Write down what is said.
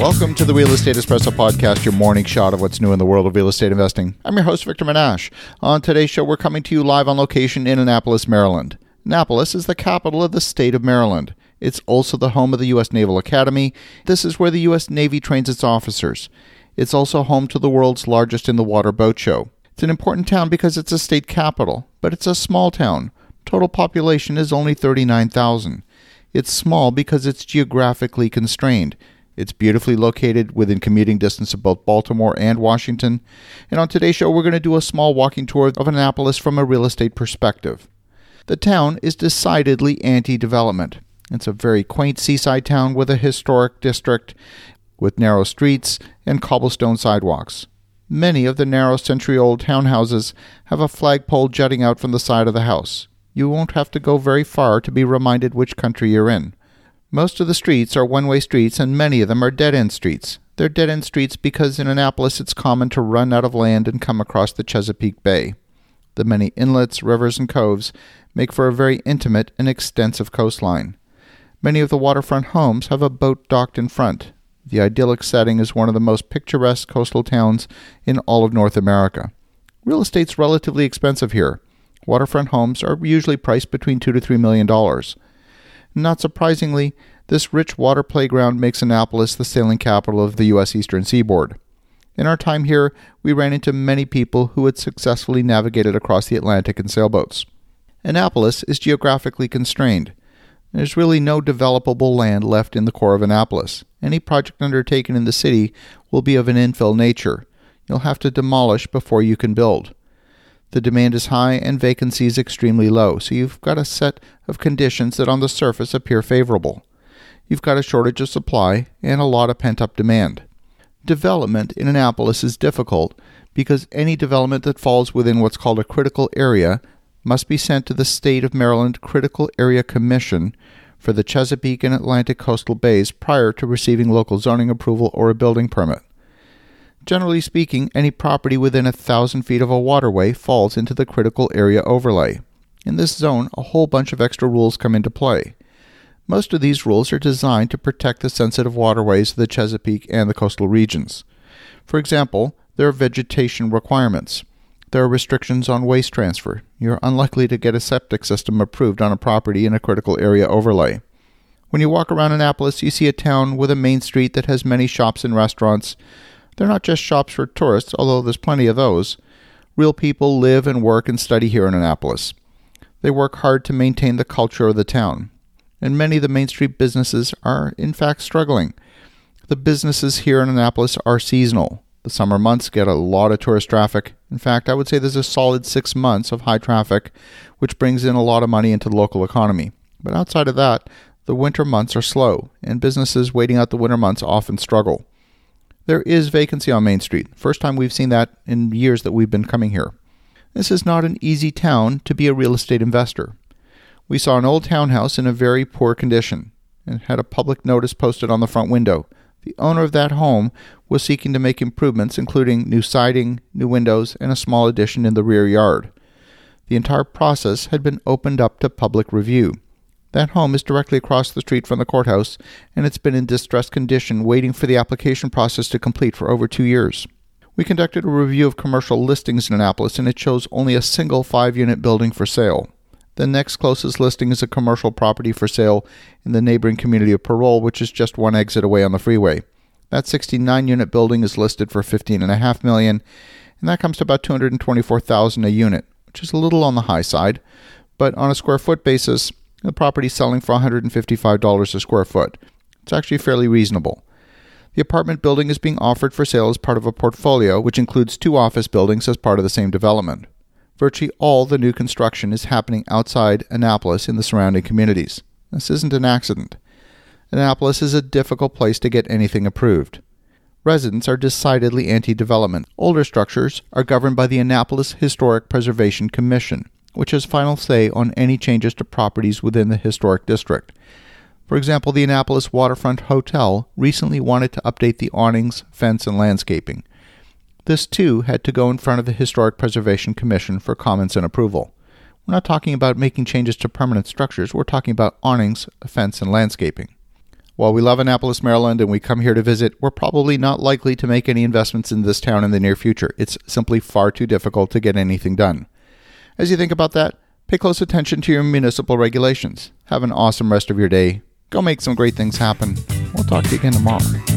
Welcome to the Real Estate Espresso Podcast, your morning shot of what's new in the world of real estate investing. I'm your host, Victor Menasce. On today's show, we're coming to you live on location in Annapolis, Maryland. Annapolis is the capital of the state of Maryland. It's also the home of the U.S. Naval Academy. This is where the U.S. Navy trains its officers. It's also home to the world's largest in the water boat show. It's an important town because it's a state capital, but it's a small town. Total population is only 39,000. It's small because it's geographically constrained. It's beautifully located within commuting distance of both Baltimore and Washington. And on today's show, we're going to do a small walking tour of Annapolis from a real estate perspective. The town is decidedly anti development. It's a very quaint seaside town with a historic district with narrow streets and cobblestone sidewalks. Many of the narrow century old townhouses have a flagpole jutting out from the side of the house. You won't have to go very far to be reminded which country you're in. Most of the streets are one way streets, and many of them are dead end streets. They're dead end streets because in Annapolis it's common to run out of land and come across the Chesapeake Bay. The many inlets, rivers, and coves make for a very intimate and extensive coastline. Many of the waterfront homes have a boat docked in front. The idyllic setting is one of the most picturesque coastal towns in all of North America. Real estate's relatively expensive here. Waterfront homes are usually priced between two to three million dollars. Not surprisingly, this rich water playground makes Annapolis the sailing capital of the U.S. Eastern Seaboard. In our time here, we ran into many people who had successfully navigated across the Atlantic in sailboats. Annapolis is geographically constrained. There's really no developable land left in the core of Annapolis. Any project undertaken in the city will be of an infill nature. You'll have to demolish before you can build. The demand is high and vacancies extremely low, so you've got a set of conditions that on the surface appear favorable. You've got a shortage of supply and a lot of pent up demand. Development in Annapolis is difficult because any development that falls within what's called a critical area must be sent to the State of Maryland Critical Area Commission for the Chesapeake and Atlantic coastal bays prior to receiving local zoning approval or a building permit. Generally speaking, any property within a thousand feet of a waterway falls into the critical area overlay. In this zone, a whole bunch of extra rules come into play. Most of these rules are designed to protect the sensitive waterways of the Chesapeake and the coastal regions. For example, there are vegetation requirements. There are restrictions on waste transfer. You're unlikely to get a septic system approved on a property in a critical area overlay. When you walk around Annapolis, you see a town with a main street that has many shops and restaurants, they're not just shops for tourists, although there's plenty of those. Real people live and work and study here in Annapolis. They work hard to maintain the culture of the town. And many of the Main Street businesses are, in fact, struggling. The businesses here in Annapolis are seasonal. The summer months get a lot of tourist traffic. In fact, I would say there's a solid six months of high traffic, which brings in a lot of money into the local economy. But outside of that, the winter months are slow, and businesses waiting out the winter months often struggle there is vacancy on Main Street. First time we've seen that in years that we've been coming here. This is not an easy town to be a real estate investor. We saw an old townhouse in a very poor condition and had a public notice posted on the front window. The owner of that home was seeking to make improvements, including new siding, new windows, and a small addition in the rear yard. The entire process had been opened up to public review. That home is directly across the street from the courthouse, and it's been in distressed condition waiting for the application process to complete for over two years. We conducted a review of commercial listings in Annapolis, and it shows only a single five unit building for sale. The next closest listing is a commercial property for sale in the neighboring community of Parole, which is just one exit away on the freeway. That 69 unit building is listed for 15.5 million, and that comes to about 224,000 a unit, which is a little on the high side, but on a square foot basis, the property selling for $155 a square foot. It's actually fairly reasonable. The apartment building is being offered for sale as part of a portfolio which includes two office buildings as part of the same development. Virtually all the new construction is happening outside Annapolis in the surrounding communities. This isn't an accident. Annapolis is a difficult place to get anything approved. Residents are decidedly anti development. Older structures are governed by the Annapolis Historic Preservation Commission which has final say on any changes to properties within the historic district. For example, the Annapolis Waterfront Hotel recently wanted to update the awnings, fence, and landscaping. This too had to go in front of the Historic Preservation Commission for comments and approval. We're not talking about making changes to permanent structures, we're talking about awnings, fence, and landscaping. While we love Annapolis, Maryland, and we come here to visit, we're probably not likely to make any investments in this town in the near future. It's simply far too difficult to get anything done. As you think about that, pay close attention to your municipal regulations. Have an awesome rest of your day. Go make some great things happen. We'll talk to you again tomorrow.